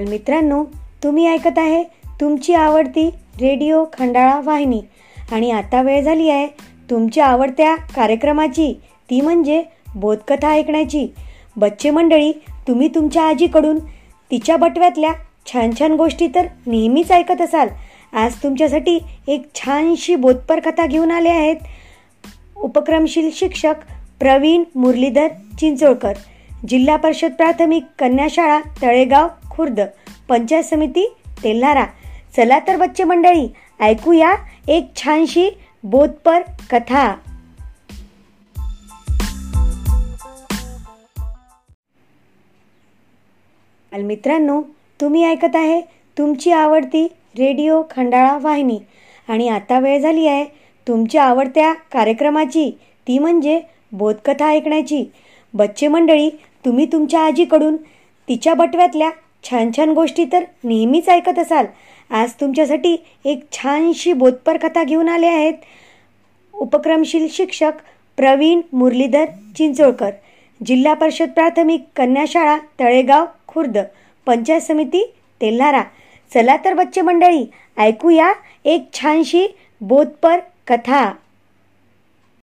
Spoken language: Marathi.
मित्रांनो तुम्ही ऐकत आहे तुमची आवडती रेडिओ खंडाळा वाहिनी. आणि आता वेळ झाली आहे तुमच्या आवडत्या कार्यक्रमाची. ती म्हणजे बोधकथा ऐकण्याची. बच्चे मंडळी तुम्ही तुमच्या आजीकडून तिच्या बटव्यातल्या छान छान गोष्टी तर नेहमीच ऐकत असाल. आज तुमच्यासाठी एक छानशी बोधपर कथा घेऊन आले आहेत उपक्रमशील शिक्षक प्रवीण मुरलीधर चिंचोळकर. जिल्हा परिषद प्राथमिक कन्याशाळा तळेगाव खुर्द पंचायत समिती तेल्हारा चला तर बच्चे मंडळी ऐकूया एक छानशी बोधपर कथा. मित्रांनो तुम्ही ऐकत आहे तुमची आवडती रेडिओ खंडाळा वाहिनी. आणि आता वेळ झाली आहे तुमच्या आवडत्या कार्यक्रमाची. ती म्हणजे बोधकथा ऐकण्याची. बच्चे मंडळी तुम्ही तुमच्या आजीकडून तिच्या बटव्यातल्या छान छान गोष्टी तर नेहमीच ऐकत असाल. आज तुमच्यासाठी एक छानशी बोधपर कथा घेऊन आले आहेत. उपक्रमशील शिक्षक प्रवीण मुरलीधर चिंचोळकर जिल्हा परिषद प्राथमिक कन्याशाळा तळेगाव खुर्द पंचायत समिती तेल्हारा. चला तर बच्चे मंडळी ऐकूया एक छानशी बोधपर कथा.